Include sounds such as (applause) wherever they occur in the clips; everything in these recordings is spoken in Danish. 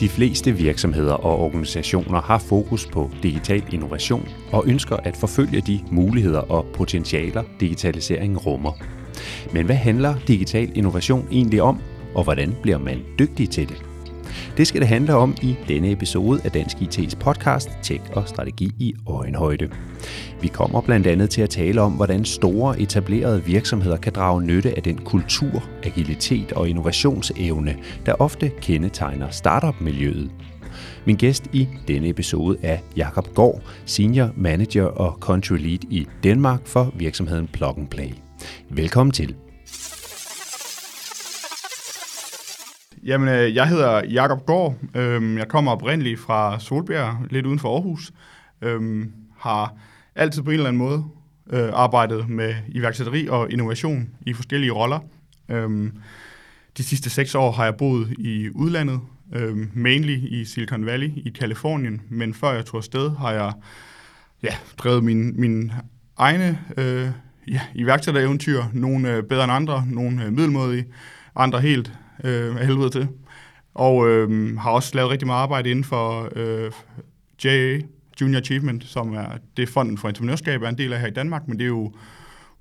De fleste virksomheder og organisationer har fokus på digital innovation og ønsker at forfølge de muligheder og potentialer, digitaliseringen rummer. Men hvad handler digital innovation egentlig om, og hvordan bliver man dygtig til det? Det skal det handle om i denne episode af Dansk IT's podcast Tech og Strategi i Øjenhøjde. Vi kommer blandt andet til at tale om, hvordan store etablerede virksomheder kan drage nytte af den kultur, agilitet og innovationsevne, der ofte kendetegner startup-miljøet. Min gæst i denne episode er Jakob Gård, Senior Manager og Country Lead i Danmark for virksomheden Plug and Play. Velkommen til. Jamen, øh, jeg hedder Jakob Gård. Øhm, jeg kommer oprindeligt fra Solbjerg, lidt uden for Aarhus. Øhm, har altid på en eller anden måde øh, arbejdet med iværksætteri og innovation i forskellige roller. Øhm, de sidste seks år har jeg boet i udlandet, øhm, mainly i Silicon Valley i Kalifornien, men før jeg tog afsted, har jeg ja, drevet min, min egne øh, ja, iværksættereventyr. Nogle øh, bedre end andre, nogle øh, middelmådige, andre helt øh, af helvede til. Og øh, har også lavet rigtig meget arbejde inden for øh, JA, Junior Achievement, som er det fonden for entreprenørskab er en del af her i Danmark, men det er jo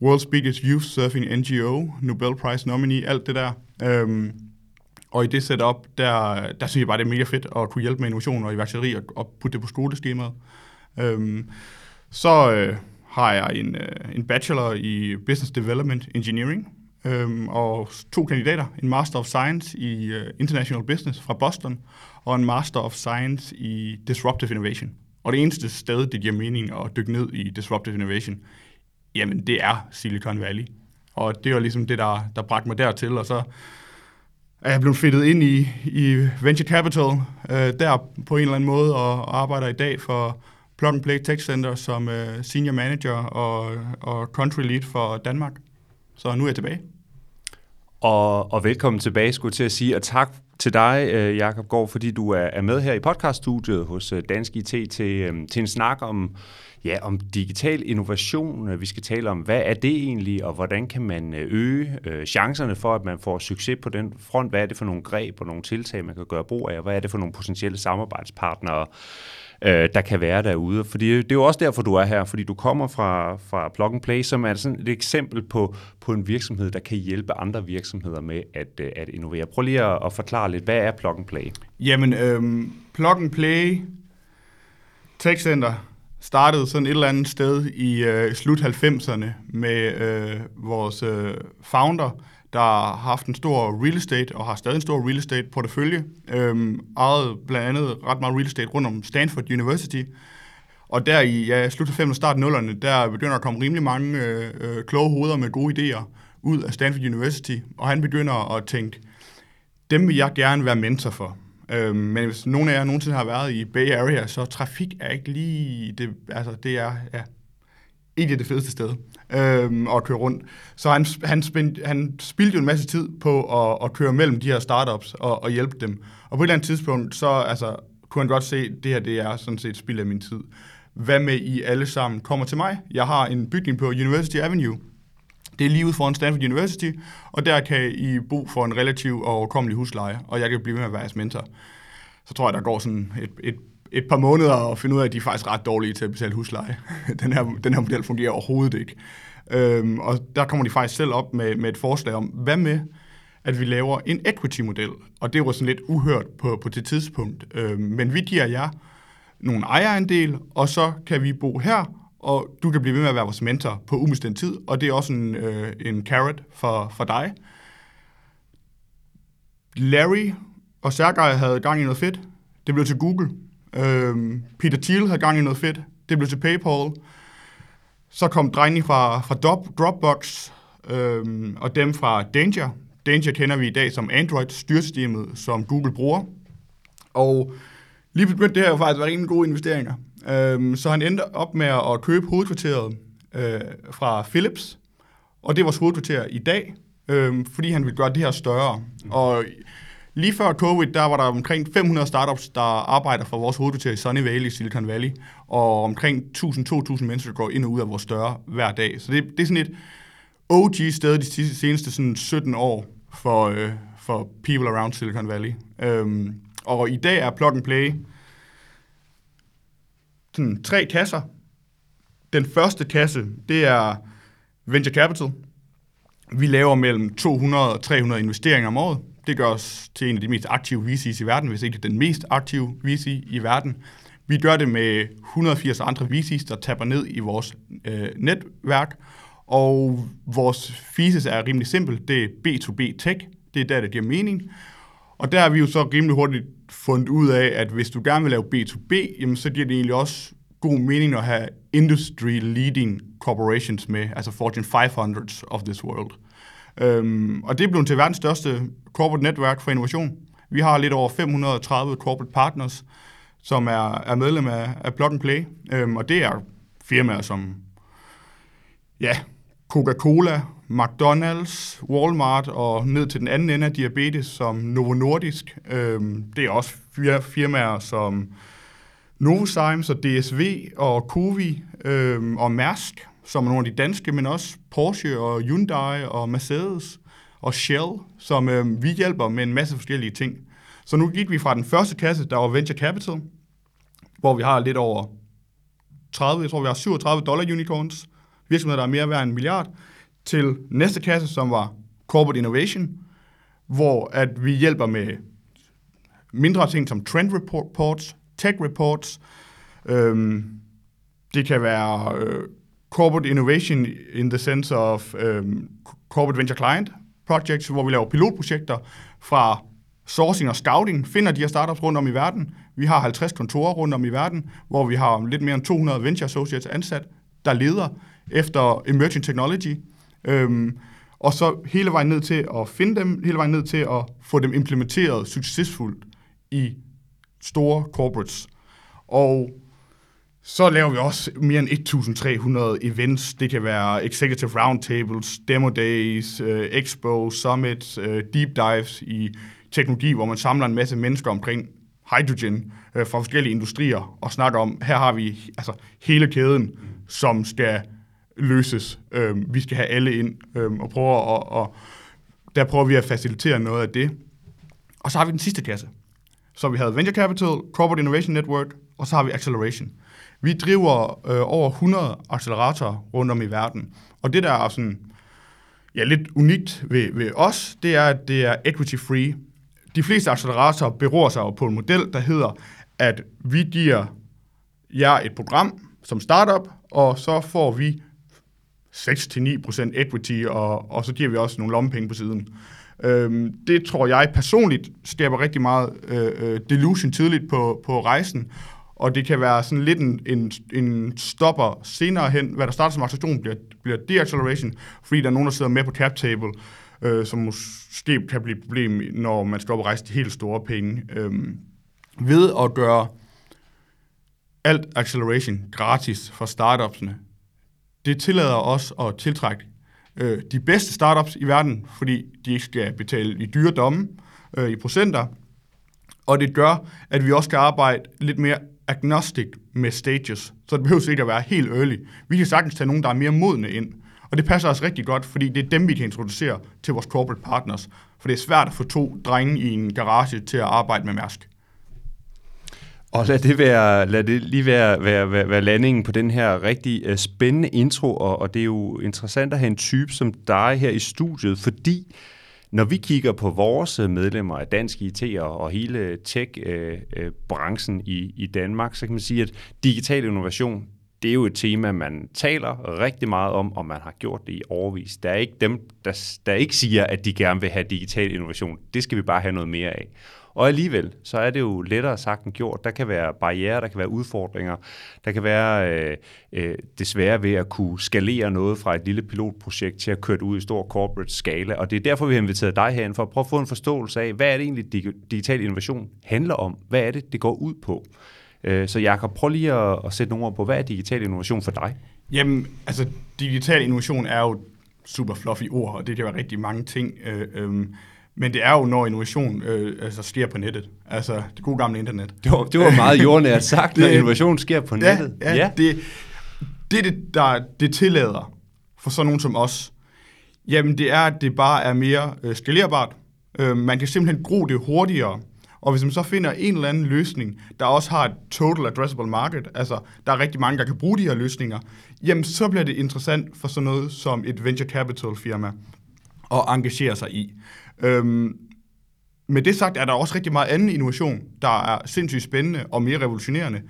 World's Biggest Youth Surfing NGO, Nobel Prize nominee, alt det der. Øhm, og i det setup, der, der synes jeg bare, det er mega fedt at kunne hjælpe med innovation og iværksætteri og, og putte det på skoleskemaet. Øhm, så øh, har jeg en, øh, en bachelor i Business Development Engineering, øhm, og to kandidater, en Master of Science i uh, International Business fra Boston, og en Master of Science i Disruptive Innovation. Og det eneste sted, det giver mening at dykke ned i Disruptive Innovation, jamen det er Silicon Valley. Og det var ligesom det, der, der bragte mig dertil, og så er jeg blevet fedtet ind i, i Venture Capital øh, der på en eller anden måde, og arbejder i dag for Plug and Play Tech Center som øh, Senior Manager og, og Country Lead for Danmark. Så nu er jeg tilbage. Og, og velkommen tilbage, skulle jeg til at sige, og tak til dig, øh, Jakob Gård, fordi du er med her i podcaststudiet hos øh, Dansk IT til, øh, til en snak om, ja, om digital innovation. Vi skal tale om, hvad er det egentlig, og hvordan kan man øge chancerne for, at man får succes på den front? Hvad er det for nogle greb og nogle tiltag, man kan gøre brug af, og hvad er det for nogle potentielle samarbejdspartnere, øh, der kan være derude. Fordi det er jo også derfor, du er her, fordi du kommer fra, fra Plug and Play, som er sådan et eksempel på, på en virksomhed, der kan hjælpe andre virksomheder med at, øh, at innovere. Prøv lige at, at forklare lidt, hvad er Plug and Play? Jamen, øhm, Plug and Play Tech Center startede sådan et eller andet sted i øh, slut 90'erne med øh, vores øh, founder, der har haft en stor real estate, og har stadig en stor real estate portefølje, øhm, ejet blandt andet ret meget real estate rundt om Stanford University, og der i ja, slut af 5'erne og start 0'erne, der begynder at komme rimelig mange øh, øh, kloge hoveder med gode idéer ud af Stanford University, og han begynder at tænke, dem vil jeg gerne være mentor for. Øhm, men hvis nogen af jer nogensinde har været i Bay Area, så trafik er ikke lige, det, altså det er ja, egentlig det fedeste sted øhm, at køre rundt. Så han, han, spind, han spildte jo en masse tid på at, at køre mellem de her startups og, og hjælpe dem. Og på et eller andet tidspunkt, så altså, kunne han godt se, at det her det er sådan set spild af min tid. Hvad med I alle sammen kommer til mig? Jeg har en bygning på University Avenue. Det er lige ude foran Stanford University, og der kan I bo for en relativ og overkommelig husleje, og jeg kan blive med at være jeres mentor. Så tror jeg, der går sådan et, et et par måneder og finde ud af, at de er faktisk ret dårlige til at betale husleje. (laughs) Den her, den her model fungerer overhovedet ikke. Øhm, og der kommer de faktisk selv op med, med et forslag om, hvad med, at vi laver en equity-model. Og det var sådan lidt uhørt på, på det tidspunkt. Øhm, men vi giver jer nogle ejerandel, og så kan vi bo her, og du kan blive ved med at være vores mentor på ubestemt tid, og det er også en, øh, en carrot for, for dig. Larry og Sergej havde gang i noget fedt. Det blev til Google. Øhm, Peter Thiel havde gang i noget fedt. Det blev til PayPal. Så kom drengene fra, fra Dropbox øhm, og dem fra Danger. Danger kender vi i dag som Android-styrsystemet, som Google bruger. Og lige begyndte det her jo faktisk at være rimelig gode investeringer. Øhm, så han endte op med at købe hovedkvarteret øh, fra Philips, og det er vores hovedkvarter i dag, øh, fordi han ville gøre det her større. Og lige før covid, der var der omkring 500 startups, der arbejder for vores hovedkvarter i Sunny Valley, Silicon Valley, og omkring 1000-2000 mennesker går ind og ud af vores døre hver dag. Så det, det er sådan et OG-sted de seneste sådan 17 år for, øh, for people around Silicon Valley. Øhm, og i dag er Plug and Play sådan tre kasser. Den første kasse, det er Venture Capital. Vi laver mellem 200 og 300 investeringer om året. Det gør os til en af de mest aktive VC's i verden, hvis ikke den mest aktive VC i verden. Vi gør det med 180 andre VC's, der tapper ned i vores øh, netværk, og vores thesis er rimelig simpel. Det er B2B tech. Det er der, det giver mening. Og der har vi jo så rimelig hurtigt fundet ud af, at hvis du gerne vil lave B2B, jamen så giver det egentlig også god mening at have industry-leading corporations med, altså Fortune 500 of this world. Øhm, og det er blevet til verdens største corporate netværk for innovation. Vi har lidt over 530 corporate partners, som er, er medlem af, af Plug and Play, øhm, og det er firmaer som ja, Coca-Cola, McDonald's, Walmart og ned til den anden ende af diabetes som Novo Nordisk. Øhm, det er også firmaer som Novozymes og DSV og Covi øh, og Mærsk, som er nogle af de danske, men også Porsche og Hyundai og Mercedes og Shell, som øh, vi hjælper med en masse forskellige ting. Så nu gik vi fra den første kasse, der var Venture Capital, hvor vi har lidt over 30, jeg tror vi har 37 dollar unicorns, virksomheder, der er mere værd end en milliard, til næste kasse, som var Corporate Innovation, hvor at vi hjælper med mindre ting som trend reports, tech reports. Øhm, det kan være øh, corporate innovation in the sense of øhm, corporate venture client projects, hvor vi laver pilotprojekter fra sourcing og scouting, finder de her startups rundt om i verden. Vi har 50 kontorer rundt om i verden, hvor vi har lidt mere end 200 venture associates ansat, der leder efter emerging technology. Øhm, og så hele vejen ned til at finde dem, hele vejen ned til at få dem implementeret succesfuldt i store corporates. Og så laver vi også mere end 1.300 events. Det kan være executive roundtables, demo days, uh, expo, summits, uh, deep dives i teknologi, hvor man samler en masse mennesker omkring hydrogen uh, fra forskellige industrier og snakker om, her har vi altså hele kæden, som skal løses. Uh, vi skal have alle ind uh, og prøve at, og der prøver vi at facilitere noget af det. Og så har vi den sidste kasse, så vi havde Venture Capital, Corporate Innovation Network, og så har vi Acceleration. Vi driver øh, over 100 acceleratorer rundt om i verden. Og det, der er sådan, ja, lidt unikt ved, ved os, det er, at det er equity-free. De fleste acceleratorer beror sig på en model, der hedder, at vi giver jer et program som startup, og så får vi 6-9% equity, og, og så giver vi også nogle lommepenge på siden. Øhm, det tror jeg personligt skaber rigtig meget øh, øh, delusion tidligt på, på rejsen, og det kan være sådan lidt en, en, en stopper senere hen, hvad der starter som acceleration, bliver, bliver deacceleration, fordi der er nogen, der sidder med på cap table, øh, som måske kan blive et problem, når man skal op og rejse de helt store penge. Øh, ved at gøre alt acceleration gratis for startupsene, det tillader os at tiltrække øh, de bedste startups i verden, fordi de ikke skal betale i dyre domme øh, i procenter. Og det gør, at vi også skal arbejde lidt mere agnostic med stages. Så det behøver ikke at være helt early. Vi kan sagtens tage nogen, der er mere modne ind. Og det passer os rigtig godt, fordi det er dem, vi kan introducere til vores corporate partners. For det er svært at få to drenge i en garage til at arbejde med Mærsk. Og lad det, være, lad det lige være, være, være, være landingen på den her rigtig uh, spændende intro, og, og det er jo interessant at have en type som dig her i studiet, fordi når vi kigger på vores øh, medlemmer af Dansk IT og, og hele tech-branchen øh, øh, i, i Danmark, så kan man sige, at digital innovation, det er jo et tema, man taler rigtig meget om, og man har gjort det i overvis. Der er ikke dem, der, der ikke siger, at de gerne vil have digital innovation. Det skal vi bare have noget mere af. Og alligevel, så er det jo lettere sagt end gjort. Der kan være barriere, der kan være udfordringer, der kan være øh, øh, desværre ved at kunne skalere noget fra et lille pilotprojekt til at køre det ud i stor corporate skala. Og det er derfor, vi har inviteret dig herhen for at prøve at få en forståelse af, hvad er det egentlig digital innovation handler om? Hvad er det, det går ud på? Øh, så Jakob, prøv lige at, at sætte nogle ord på, hvad er digital innovation for dig? Jamen, altså, digital innovation er jo super fluffy ord, og det kan være rigtig mange ting. Øh, øh, men det er jo, når innovation øh, altså, sker på nettet. Altså, det gode gamle internet. Det var, det var meget (laughs) jordnært sagt, det, når innovation sker på nettet. Ja, ja, ja. Det, det, det, der, det tillader for sådan nogen som os, jamen det er, at det bare er mere øh, skalerbart. Øh, man kan simpelthen gro det hurtigere. Og hvis man så finder en eller anden løsning, der også har et total addressable market, altså der er rigtig mange, der kan bruge de her løsninger, jamen så bliver det interessant for sådan noget som et venture capital firma at engagere sig i. Øhm, med det sagt er der også rigtig meget anden innovation, der er sindssygt spændende og mere revolutionerende.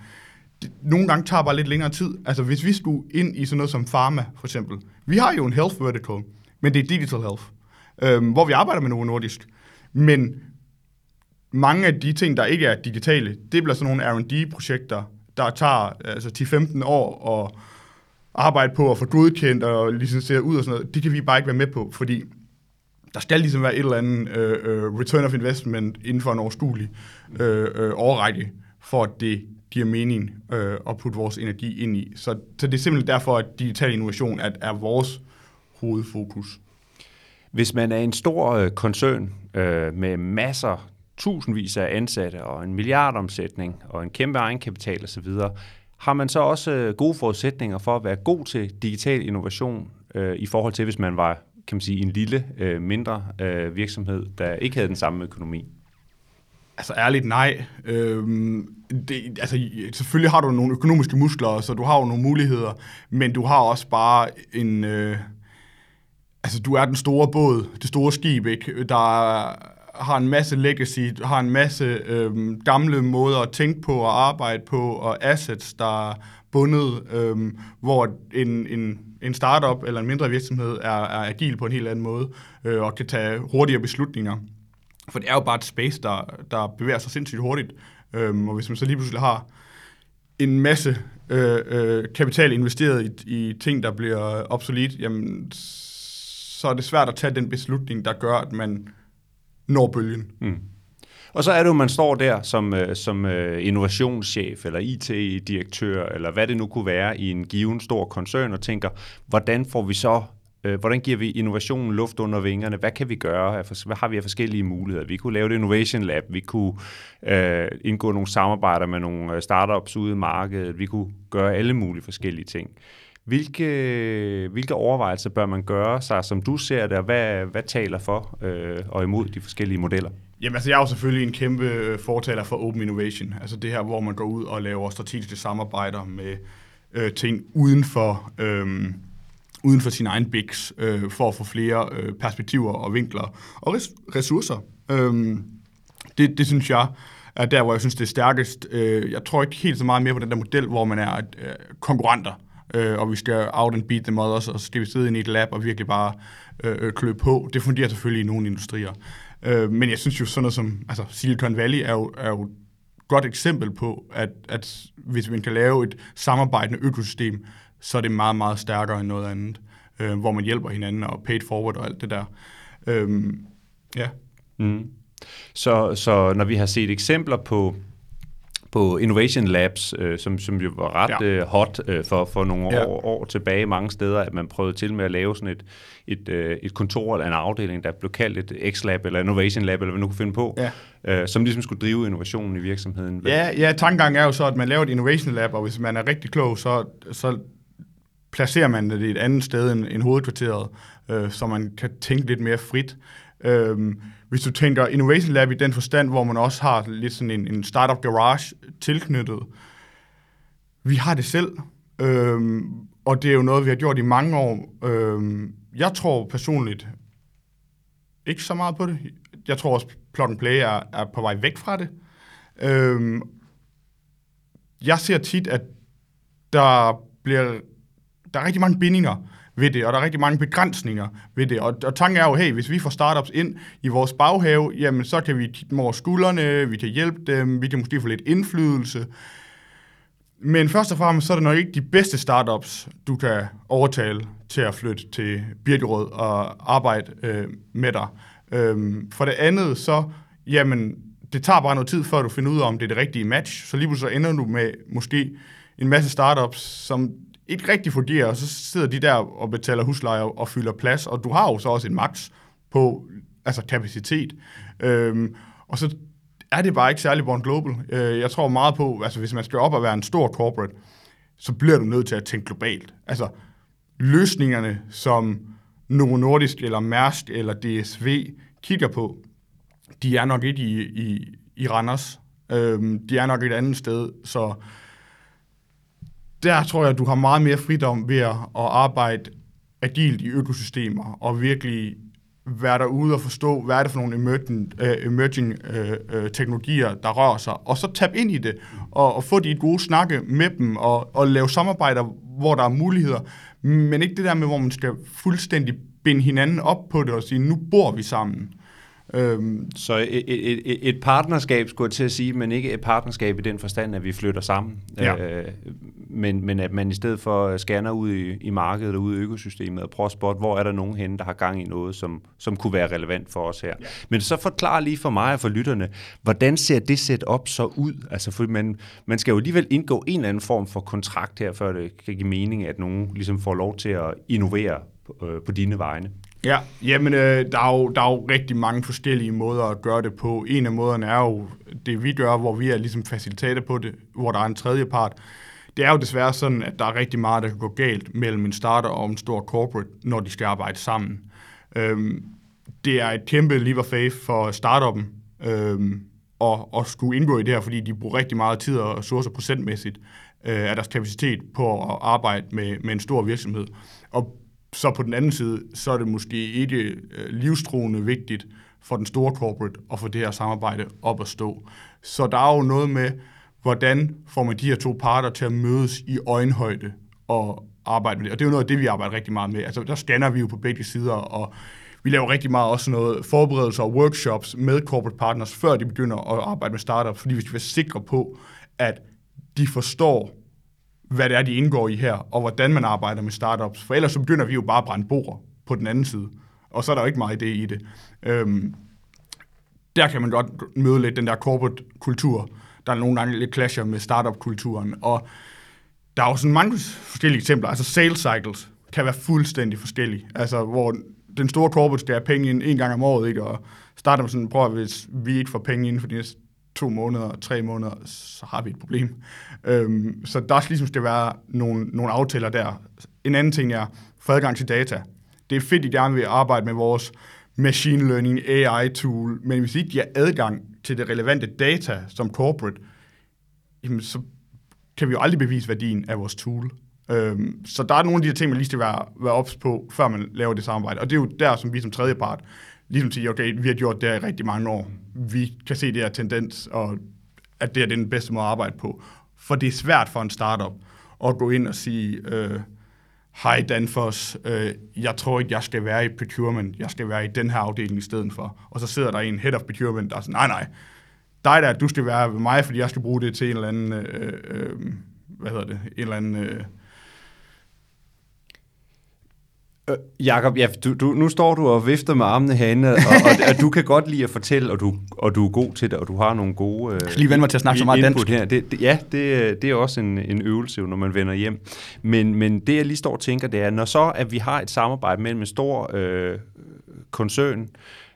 Nogle gange tager bare lidt længere tid. Altså hvis vi skulle ind i sådan noget som pharma, for eksempel. Vi har jo en health vertical, men det er digital health, øhm, hvor vi arbejder med Novo Nordisk. Men mange af de ting, der ikke er digitale, det bliver sådan nogle R&D-projekter, der tager altså 10-15 år at arbejde på at få godkendt og licenseret ud og sådan noget. Det kan vi bare ikke være med på, fordi der skal ligesom være et eller andet øh, øh, return of investment inden for en overskuelig øh, øh uh, overrække, for at det giver mening øh, at putte vores energi ind i. Så, så det er simpelthen derfor, at digital innovation er, er vores hovedfokus. Hvis man er en stor øh, koncern øh, med masser, tusindvis af ansatte og en milliardomsætning og en kæmpe egenkapital osv., har man så også øh, gode forudsætninger for at være god til digital innovation øh, i forhold til, hvis man var kan man sige, en lille, øh, mindre øh, virksomhed, der ikke havde den samme økonomi? Altså ærligt, nej. Øhm, det, altså, selvfølgelig har du nogle økonomiske muskler, så du har jo nogle muligheder, men du har også bare en... Øh, altså, du er den store båd, det store skib, ikke? Der har en masse legacy, har en masse øh, gamle måder at tænke på og arbejde på, og assets, der bundet, øh, hvor en, en en startup eller en mindre virksomhed er, er agil på en helt anden måde, øh, og kan tage hurtigere beslutninger. For det er jo bare et space, der, der bevæger sig sindssygt hurtigt. Øhm, og hvis man så lige pludselig har en masse øh, øh, kapital investeret i, i ting, der bliver obsolet, jamen, så er det svært at tage den beslutning, der gør, at man når bølgen. Mm. Og så er det jo, man står der som, øh, som øh, innovationschef eller IT-direktør, eller hvad det nu kunne være i en given stor koncern, og tænker, hvordan får vi så øh, hvordan giver vi innovationen luft under vingerne? Hvad kan vi gøre? Hvad har vi af forskellige muligheder? Vi kunne lave et Innovation Lab, vi kunne øh, indgå nogle samarbejder med nogle øh, startups ude i markedet, vi kunne gøre alle mulige forskellige ting. Hvilke, hvilke overvejelser bør man gøre sig, som du ser det, og hvad, hvad taler for øh, og imod de forskellige modeller? Jamen altså, jeg er jo selvfølgelig en kæmpe øh, fortaler for open innovation. Altså det her, hvor man går ud og laver strategiske samarbejder med øh, ting uden for, øh, uden for sin egen bigs, øh, for at få flere øh, perspektiver og vinkler og res- ressourcer. Øh, det, det synes jeg er der, hvor jeg synes, det er stærkest. Øh, jeg tror ikke helt så meget mere på den der model, hvor man er øh, konkurrenter, øh, og vi skal out and beat them others, og så skal vi sidde i et lab og virkelig bare øh, øh, klø på. Det fungerer selvfølgelig i nogle industrier. Øh, men jeg synes jo sådan noget som, altså Silicon Valley er jo, er jo et godt eksempel på, at, at hvis man kan lave et samarbejdende økosystem, så er det meget, meget stærkere end noget andet, øh, hvor man hjælper hinanden og paid forward og alt det der. Øh, ja. Mm. Så, så når vi har set eksempler på på Innovation Labs, øh, som, som jo var ret ja. øh, hot øh, for, for nogle ja. år, år tilbage mange steder, at man prøvede til med at lave sådan et, et, øh, et kontor eller en afdeling, der blev kaldt et X-Lab eller Innovation Lab, eller hvad nu kunne finde på, ja. øh, som ligesom skulle drive innovationen i virksomheden. Ja, ja, tankegangen er jo så, at man laver et Innovation Lab, og hvis man er rigtig klog, så, så placerer man det et andet sted end, end hovedkvarteret, øh, så man kan tænke lidt mere frit. Øhm, hvis du tænker Innovation Lab i den forstand, hvor man også har lidt sådan en, en startup garage tilknyttet, vi har det selv, øhm, og det er jo noget, vi har gjort i mange år. Øhm, jeg tror personligt ikke så meget på det. Jeg tror også, Plot and Play er, er på vej væk fra det. Øhm, jeg ser tit, at der bliver der er rigtig mange bindinger ved det, og der er rigtig mange begrænsninger ved det. Og, og tanken er jo, hey, hvis vi får startups ind i vores baghave, jamen så kan vi kigge dem over skuldrene, vi kan hjælpe dem, vi kan måske få lidt indflydelse. Men først og fremmest, så er det nok ikke de bedste startups, du kan overtale til at flytte til Birkerød og arbejde øh, med dig. Øhm, for det andet, så, jamen, det tager bare noget tid, før du finder ud af, om det er det rigtige match. Så lige pludselig ender du med måske en masse startups, som ikke rigtig fungerer, og så sidder de der og betaler husleje og, fylder plads, og du har jo så også en max på altså kapacitet. Øhm, og så er det bare ikke særlig Born Global. Øh, jeg tror meget på, altså hvis man skal op og være en stor corporate, så bliver du nødt til at tænke globalt. Altså løsningerne, som Novo Nordisk eller Mærsk eller DSV kigger på, de er nok ikke i, i, i Randers. Øhm, de er nok et andet sted, så der tror jeg, at du har meget mere fridom ved at, arbejde agilt i økosystemer, og virkelig være derude og forstå, hvad er det for nogle øh, emerging, uh, emerging uh, uh, teknologier, der rører sig, og så tab ind i det, og, og få de gode snakke med dem, og, og lave samarbejder, hvor der er muligheder, men ikke det der med, hvor man skal fuldstændig binde hinanden op på det og sige, nu bor vi sammen. Øhm. Så et, et, et partnerskab, skulle jeg til at sige, men ikke et partnerskab i den forstand, at vi flytter sammen. Ja. Øh, men, men at man i stedet for scanner ud i, i markedet og ud i økosystemet og prøver at spotte, hvor er der nogen henne, der har gang i noget, som, som kunne være relevant for os her. Ja. Men så forklar lige for mig og for lytterne, hvordan ser det setup så ud? Altså, for man, man skal jo alligevel indgå en eller anden form for kontrakt her, før det kan give mening, at nogen ligesom får lov til at innovere på, øh, på dine vegne. Ja, jamen øh, der, er jo, der er jo rigtig mange forskellige måder at gøre det på. En af måderne er jo det, vi gør, hvor vi er ligesom facilitator på det, hvor der er en tredje part. Det er jo desværre sådan, at der er rigtig meget, der kan gå galt mellem en starter og en stor corporate, når de skal arbejde sammen. Øhm, det er et kæmpe liver faith for startupen øhm, at, at skulle indgå i det her, fordi de bruger rigtig meget tid og ressourcer procentmæssigt øh, af deres kapacitet på at arbejde med, med en stor virksomhed. Og så på den anden side, så er det måske ikke øh, livstruende vigtigt for den store corporate at få det her samarbejde op at stå. Så der er jo noget med, hvordan får man de her to parter til at mødes i øjenhøjde og arbejde med det. Og det er jo noget af det, vi arbejder rigtig meget med. Altså, der scanner vi jo på begge sider, og vi laver rigtig meget også noget forberedelser og workshops med corporate partners, før de begynder at arbejde med startup, fordi vi skal være sikre på, at de forstår, hvad det er, de indgår i her, og hvordan man arbejder med startups. For ellers så begynder vi jo bare at brænde bord på den anden side. Og så er der jo ikke meget idé i det. Øhm, der kan man godt møde lidt den der corporate kultur, der er nogle gange lidt clasher med startup-kulturen. Og der er jo sådan mange forskellige eksempler. Altså sales cycles kan være fuldstændig forskellige. Altså hvor den store corporate skal have penge ind en gang om året, ikke? og starter sådan, prøv hvis vi ikke får penge ind for de næste to måneder, tre måneder, så har vi et problem. Øhm, så der skal ligesom skal være nogle, nogle aftaler der. En anden ting er, få adgang til data. Det er fedt, at I gerne vil arbejde med vores machine learning AI-tool, men hvis I ikke giver adgang til det relevante data som corporate, jamen så kan vi jo aldrig bevise værdien af vores tool. Øhm, så der er nogle af de her ting, man lige skal være, være ops på, før man laver det samarbejde. Og det er jo der, som vi som tredje part ligesom siger, okay, vi har gjort det i rigtig mange år. Vi kan se det her tendens, og at det er den bedste måde at arbejde på. For det er svært for en startup at gå ind og sige, øh, hej Danfoss, øh, jeg tror ikke, jeg skal være i procurement, jeg skal være i den her afdeling i stedet for. Og så sidder der en head of procurement, der er sådan, nej nej, dig der, du skal være ved mig, fordi jeg skal bruge det til en eller anden, øh, øh, hvad hedder det, en eller anden... Øh, Øh, Jakob, ja, du, du, nu står du og vifter med armene herinde, og, og, og du kan godt lide at fortælle, og du, og du er god til det, og du har nogle gode øh, Jeg skal lige vende mig til at snakke så meget dansk. Her. Det, det, ja, det, det er også en, en øvelse, når man vender hjem. Men, men det, jeg lige står og tænker, det er, når så at vi har et samarbejde mellem en stor øh, koncern,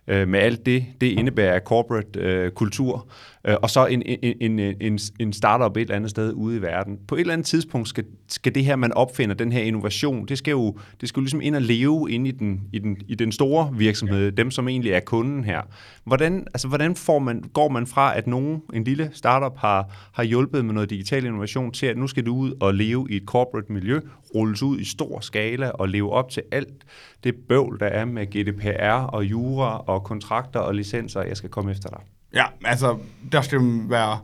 øh, med alt det, det indebærer corporate øh, kultur, øh, og så en, en, en, en, en startup et eller andet sted ude i verden. På et eller andet tidspunkt skal, skal det her, man opfinder, den her innovation, det skal jo, det skal jo ligesom ind og leve ind i den, i den, i den store virksomhed, ja. dem som egentlig er kunden her. Hvordan, altså, hvordan får man, går man fra, at nogen, en lille startup har, har hjulpet med noget digital innovation, til at nu skal du ud og leve i et corporate miljø, rulles ud i stor skala og leve op til alt det bøvl, der er med GDPR og jura og kontrakter og licenser, jeg skal komme efter dig? Ja, altså, der skal være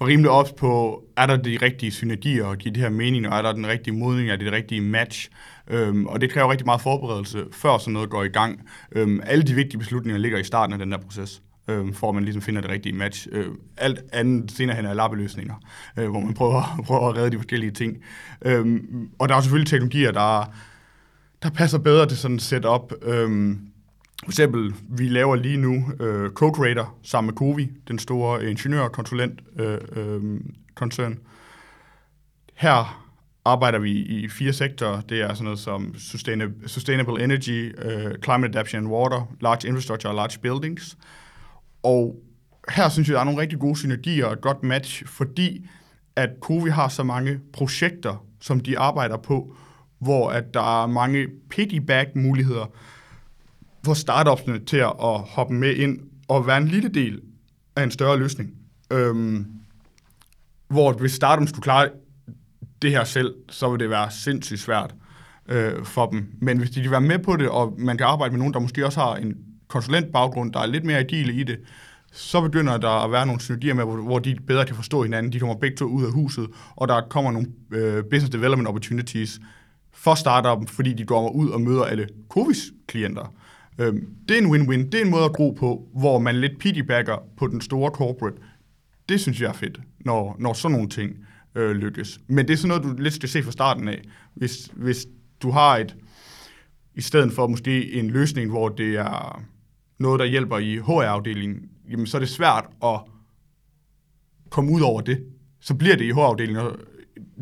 rimelig ops på, er der de rigtige synergier og give det her mening, og er der den rigtige modning, er det det rigtige match? Øhm, og det kræver rigtig meget forberedelse, før sådan noget går i gang. Øhm, alle de vigtige beslutninger ligger i starten af den der proces øhm, for at man ligesom finder det rigtige match. Øh, alt andet senere hen er lappeløsninger, øh, hvor man prøver, (laughs) prøver at redde de forskellige ting. Øhm, og der er selvfølgelig teknologier, der, der passer bedre til sådan et setup. Øhm, for eksempel, vi laver lige nu øh, CodeRater sammen med Covi, den store ingeniørkonsulent øh, øh. Her arbejder vi i fire sektorer. Det er sådan noget som sustainable, sustainable energy, øh, climate adaptation and water, large infrastructure og large buildings. Og her synes jeg, der er nogle rigtig gode synergier og et godt match, fordi at Covi har så mange projekter, som de arbejder på, hvor at der er mange piggyback-muligheder for startupsene til at hoppe med ind og være en lille del af en større løsning. Øhm, hvor hvis startups skulle klare det her selv, så vil det være sindssygt svært øh, for dem. Men hvis de kan være med på det, og man kan arbejde med nogen, der måske også har en konsulentbaggrund, der er lidt mere agile i det, så begynder der at være nogle synergier med, hvor de bedre kan forstå hinanden. De kommer begge to ud af huset, og der kommer nogle øh, business development opportunities for startup, fordi de går ud og møder alle Covis klienter. Øhm, det er en win-win. Det er en måde at gro på, hvor man lidt piggybacker på den store corporate. Det synes jeg er fedt, når, når sådan nogle ting øh, lykkes. Men det er sådan noget, du lidt skal se fra starten af. Hvis, hvis du har et, i stedet for måske en løsning, hvor det er noget, der hjælper i HR-afdelingen, jamen så er det svært at komme ud over det. Så bliver det i HR-afdelingen.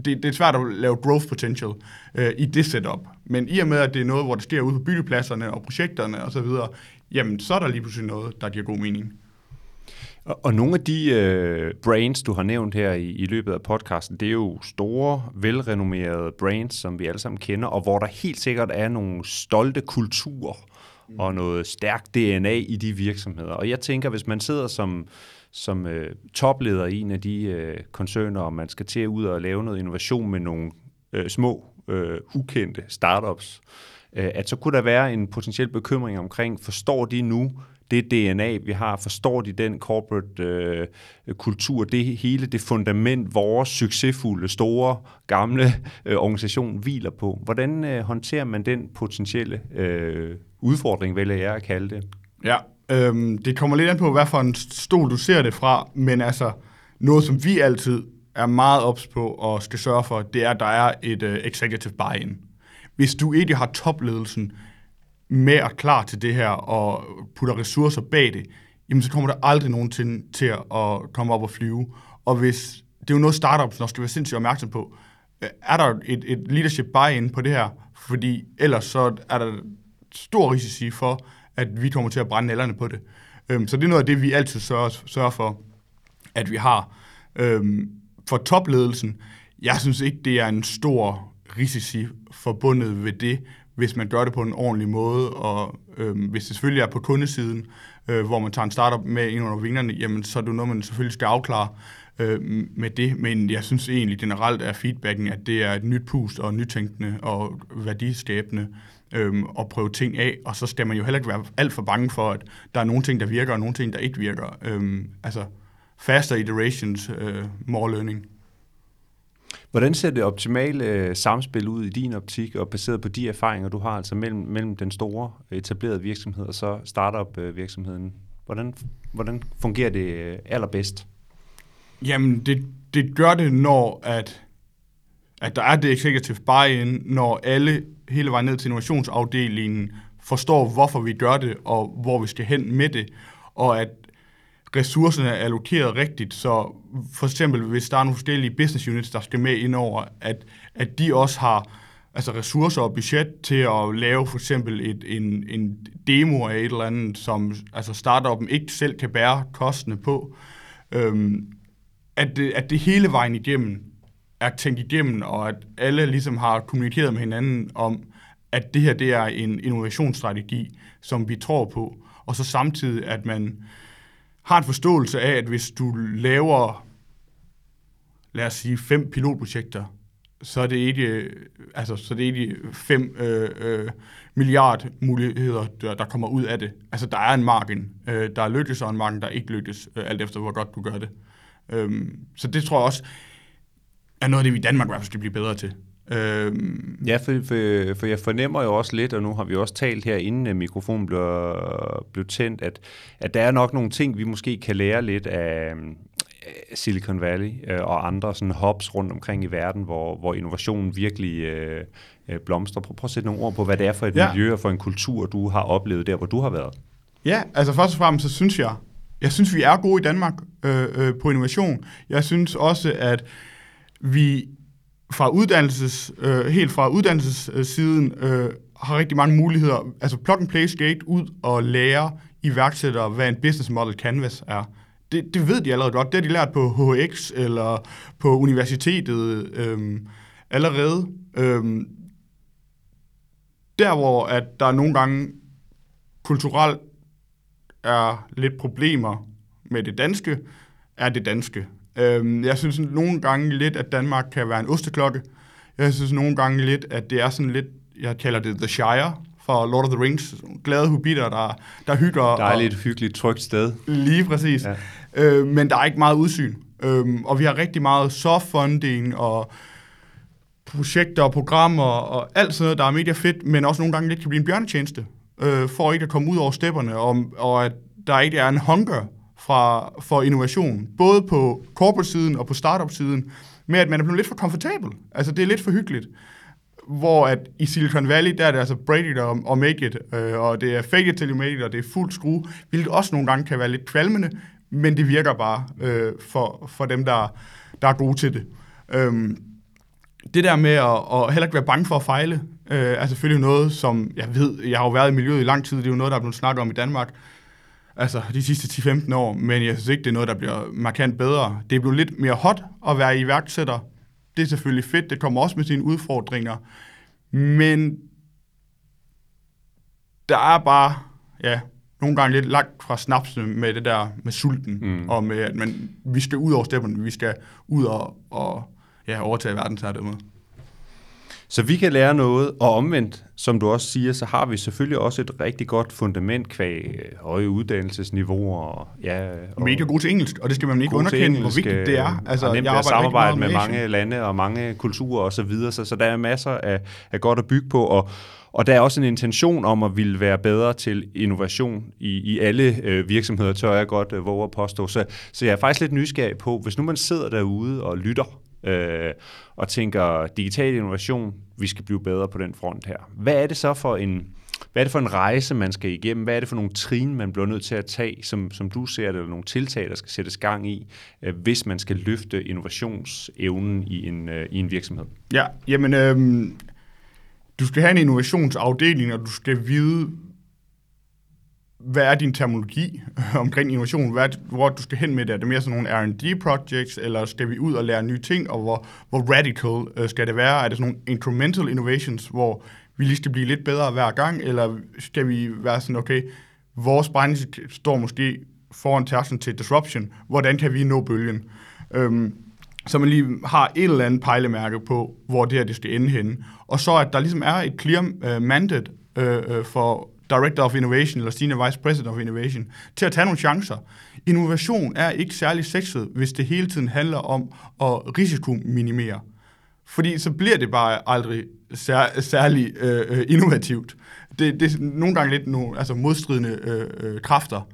Det, det er svært at lave growth potential øh, i det setup. Men i og med, at det er noget, hvor det sker ude på byggepladserne og projekterne osv., jamen så er der lige pludselig noget, der giver god mening. Og, og nogle af de øh, brands, du har nævnt her i, i løbet af podcasten, det er jo store, velrenommerede brands, som vi alle sammen kender, og hvor der helt sikkert er nogle stolte kulturer mm. og noget stærkt DNA i de virksomheder. Og jeg tænker, hvis man sidder som, som øh, topleder i en af de øh, koncerner, og man skal til ud og lave noget innovation med nogle øh, små, øh, ukendte startups, øh, at så kunne der være en potentiel bekymring omkring, forstår de nu det DNA, vi har, forstår de den corporate øh, kultur, det hele det fundament, vores succesfulde, store, gamle øh, organisation hviler på. Hvordan øh, håndterer man den potentielle øh, udfordring, vælger jeg at kalde det? Ja, øhm, det kommer lidt an på, hvad for en stol du ser det fra, men altså noget, som vi altid er meget ops på og skal sørge for, det er, at der er et uh, executive buy-in. Hvis du ikke har topledelsen med og klar til det her og putter ressourcer bag det, jamen så kommer der aldrig nogen til, til at komme op og flyve. Og hvis, det er jo noget startups også skal være sindssygt opmærksom på, øh, er der et, et leadership buy-in på det her? Fordi ellers så er der stor risici for, at vi kommer til at brænde nælderne på det. Øhm, så det er noget af det, vi altid sørger, sørger for, at vi har. Øhm, for topledelsen, jeg synes ikke, det er en stor risici forbundet ved det, hvis man gør det på en ordentlig måde, og øh, hvis det selvfølgelig er på kundesiden, øh, hvor man tager en startup med ind under vingerne, jamen så er det noget, man selvfølgelig skal afklare øh, med det, men jeg synes egentlig generelt er feedbacken, at det er et nyt pust og nytænkende og værdiskabende øh, at prøve ting af, og så skal man jo heller ikke være alt for bange for, at der er nogle ting, der virker, og nogle ting, der ikke virker. Øh, altså faster iterations, øh, more learning. Hvordan ser det optimale øh, samspil ud i din optik, og baseret på de erfaringer, du har altså mellem, mellem den store etablerede virksomhed og så startup-virksomheden? Hvordan, hvordan fungerer det øh, allerbedst? Jamen, det, det gør det, når at, at der er det executive buy-in, når alle hele vejen ned til innovationsafdelingen forstår, hvorfor vi gør det, og hvor vi skal hen med det, og at ressourcerne er allokeret rigtigt, så for eksempel hvis der er nogle forskellige business units, der skal med indover, at, at de også har altså ressourcer og budget til at lave for eksempel et, en, en demo af et eller andet, som altså startupen ikke selv kan bære kostene på. Øhm, at, det, at det hele vejen igennem er tænkt igennem, og at alle ligesom har kommunikeret med hinanden om, at det her det er en innovationsstrategi, som vi tror på, og så samtidig, at man har en forståelse af, at hvis du laver, lad os sige, fem pilotprojekter, så er det ikke, altså, så er det ikke fem øh, øh, milliard muligheder, der, der kommer ud af det. Altså, der er en margin, øh, der er lykkes, og en margin, der ikke lykkes, øh, alt efter hvor godt du gør det. Øhm, så det tror jeg også er noget af det, vi i Danmark i hvert fald skal blive bedre til. Øhm. Ja, for, for, for jeg fornemmer jo også lidt, og nu har vi også talt her, inden mikrofonen blev, blev tændt, at, at der er nok nogle ting, vi måske kan lære lidt af, Silicon Valley øh, og andre sådan hubs rundt omkring i verden, hvor, hvor innovationen virkelig øh, øh, blomstrer. Prøv, prøv at sætte nogle ord på, hvad det er for et ja. miljø og for en kultur, du har oplevet der, hvor du har været. Ja, altså først og fremmest, så synes jeg, jeg synes, vi er gode i Danmark øh, øh, på innovation. Jeg synes også, at vi fra uddannelses, øh, helt fra uddannelsessiden øh, har rigtig mange muligheder. Altså plug and play skate ud og lære iværksættere, hvad en business model canvas er. Det, det ved de allerede godt. Det har de lært på HX eller på universitetet øh, allerede. Øh, der hvor at der nogle gange kulturelt er lidt problemer med det danske, er det danske. Øhm, jeg synes nogle gange lidt, at Danmark kan være en osteklokke. Jeg synes nogle gange lidt, at det er sådan lidt, jeg kalder det The Shire for Lord of the Rings. Glade hobitter, der, der hygger. Dejligt, og, hyggeligt, trygt sted. Lige præcis. Ja. Øh, men der er ikke meget udsyn. Øhm, og vi har rigtig meget soft funding og projekter og programmer og alt sådan noget, der er mega fedt, men også nogle gange lidt kan blive en bjørnetjeneste, øh, for ikke at komme ud over stepperne, og, og at der ikke er en hunger fra, for innovation, både på corporate-siden og på startup-siden, med at man er blevet lidt for komfortabel. Altså, det er lidt for hyggeligt. Hvor at i Silicon Valley, der er det altså break it og, og make it, øh, og det er fake it till you make it, og det er fuld skrue, hvilket også nogle gange kan være lidt kvalmende, men det virker bare øh, for, for dem, der, der er gode til det. Øhm, det der med at, at heller ikke være bange for at fejle, øh, er selvfølgelig noget, som jeg ved, jeg har jo været i miljøet i lang tid, det er jo noget, der er blevet snakket om i Danmark, altså de sidste 10-15 år, men jeg synes ikke, det er noget, der bliver markant bedre. Det er blevet lidt mere hot at være iværksætter. Det er selvfølgelig fedt, det kommer også med sine udfordringer, men der er bare, ja, nogle gange lidt langt fra snapsen med det der med sulten, mm. og med, at man, vi skal ud over stepperne, vi skal ud og, og ja, overtage med. Så vi kan lære noget, og omvendt, som du også siger, så har vi selvfølgelig også et rigtig godt fundament kvæg øh, høje uddannelsesniveauer. Og, ja, og Mega god til engelsk, og det skal man ikke underkende, engelsk, hvor vigtigt det er. Altså, nemt jeg at samarbejde med, med mange lande og mange kulturer osv., så, videre, så, så der er masser af, af godt at bygge på, og, og der er også en intention om at ville være bedre til innovation i, i alle øh, virksomheder, tør jeg godt øh, våge at påstå. Så, så jeg er faktisk lidt nysgerrig på, hvis nu man sidder derude og lytter, øh, og tænker digital innovation, vi skal blive bedre på den front her. Hvad er det så for en, hvad er det for en rejse, man skal igennem? Hvad er det for nogle trin, man bliver nødt til at tage, som, som du ser det, eller nogle tiltag, der skal sættes gang i, øh, hvis man skal løfte innovationsevnen i en, øh, i en virksomhed? Ja, jamen, øh, du skal have en innovationsafdeling, og du skal vide, hvad er din terminologi (laughs) omkring innovation? Hvad er, hvor du skal hen med det? Er det mere sådan nogle R&D-projects, eller skal vi ud og lære nye ting, og hvor, hvor radical øh, skal det være? Er det sådan nogle incremental innovations, hvor vi lige skal blive lidt bedre hver gang, eller skal vi være sådan, okay, vores branche står måske foran tærsen til disruption, hvordan kan vi nå bølgen? Øhm, så man lige har et eller andet pejlemærke på, hvor det her det skal ende henne. Og så at der ligesom er et clear uh, mandate uh, uh, for Director of Innovation eller Senior Vice President of Innovation til at tage nogle chancer. Innovation er ikke særlig sexet, hvis det hele tiden handler om at risikominimere. Fordi så bliver det bare aldrig sær, særlig øh, øh innovativt. Det, det er nogle gange lidt nogle altså modstridende øh, øh, kræfter.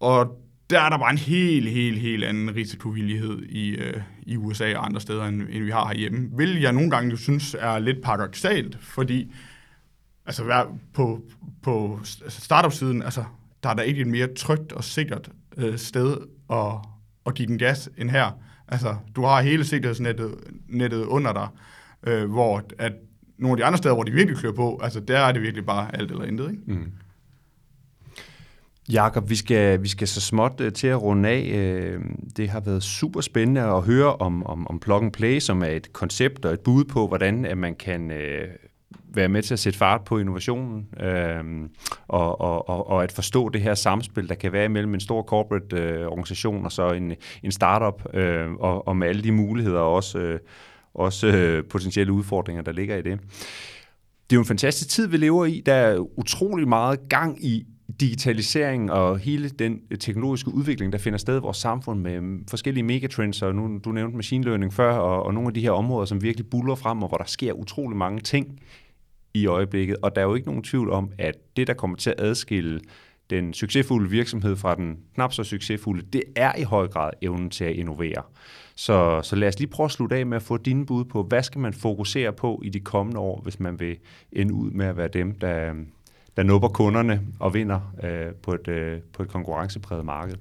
Og der er der bare en helt, helt, helt anden risikovillighed i, øh, i USA og andre steder, end, end vi har herhjemme. Vil jeg nogle gange jo synes er lidt paradoxalt, fordi altså på, på startup-siden, altså, der er der ikke et mere trygt og sikkert øh, sted at, at give den gas end her. Altså, du har hele sikkerhedsnettet nettet under dig, øh, hvor at nogle af de andre steder, hvor de virkelig klør på, altså der er det virkelig bare alt eller intet, ikke? Mm. Jakob, vi skal, vi skal så småt øh, til at runde af. Øh, det har været super spændende at høre om, om, om Plug and Play, som er et koncept og et bud på, hvordan at man kan øh, være med til at sætte fart på innovationen øh, og, og, og, og at forstå det her samspil, der kan være imellem en stor corporate øh, organisation og så en, en startup, øh, og, og med alle de muligheder og også, øh, også øh, potentielle udfordringer, der ligger i det. Det er jo en fantastisk tid, vi lever i. Der er utrolig meget gang i digitalisering og hele den teknologiske udvikling, der finder sted i vores samfund med forskellige megatrends, og nu, du nævnte machine learning før, og, og nogle af de her områder, som virkelig buller frem, og hvor der sker utrolig mange ting i øjeblikket, og der er jo ikke nogen tvivl om, at det, der kommer til at adskille den succesfulde virksomhed fra den knap så succesfulde, det er i høj grad evnen til at innovere. Så, så lad os lige prøve at slutte af med at få dine bud på, hvad skal man fokusere på i de kommende år, hvis man vil ende ud med at være dem, der, der nupper kunderne og vinder øh, på, et, øh, på et konkurrencepræget marked?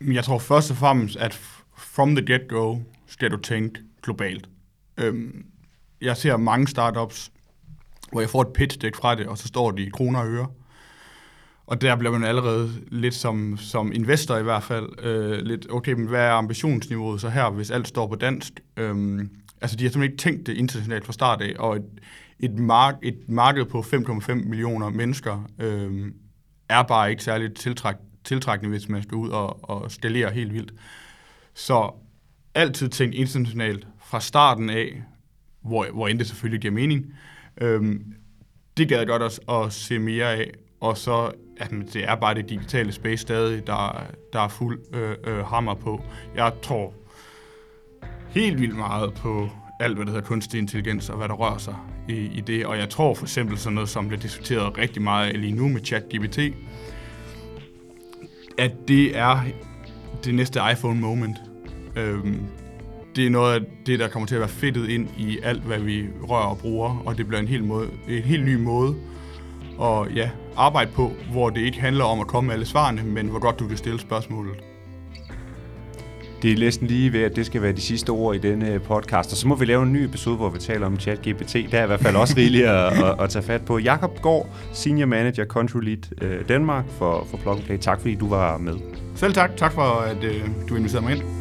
Jeg tror først og fremmest, at from the get-go skal du tænke globalt. Øhm, jeg ser mange startups, hvor jeg får et pitch deck fra det, og så står de i kroner og øre. Og der bliver man allerede lidt som, som investor i hvert fald, øh, lidt, okay, men hvad er ambitionsniveauet så her, hvis alt står på dansk? Øhm, altså, de har simpelthen ikke tænkt det internationalt fra start af, og et, et, mark, et marked på 5,5 millioner mennesker øh, er bare ikke særligt tiltræk, tiltrækkende, hvis man skal ud og, og skalere helt vildt. Så altid tænkt internationalt fra starten af, hvor, hvor end det selvfølgelig giver mening. Øhm, det gad jeg godt at, at se mere af. Og så, at det er bare det digitale space stadig, der, der er fuld øh, øh, hammer på. Jeg tror helt vildt meget på alt, hvad der hedder kunstig intelligens, og hvad der rører sig i, i det. Og jeg tror for eksempel sådan noget, som bliver diskuteret rigtig meget lige nu med ChatGPT, at det er det næste iPhone moment. Øhm, det er noget af det, der kommer til at være fedtet ind i alt, hvad vi rører og bruger, og det bliver en helt, måde, en helt ny måde at ja, arbejde på, hvor det ikke handler om at komme med alle svarene, men hvor godt du kan stille spørgsmålet. Det er næsten lige ved, at det skal være de sidste ord i denne podcast, og så må vi lave en ny episode, hvor vi taler om ChatGPT. Der er i hvert fald også rigeligt at, at, at tage fat på. Jakob Gård, Senior Manager Country Lead uh, Danmark for, for Plug Play. Tak fordi du var med. Selv tak. Tak for, at uh, du inviterede mig ind.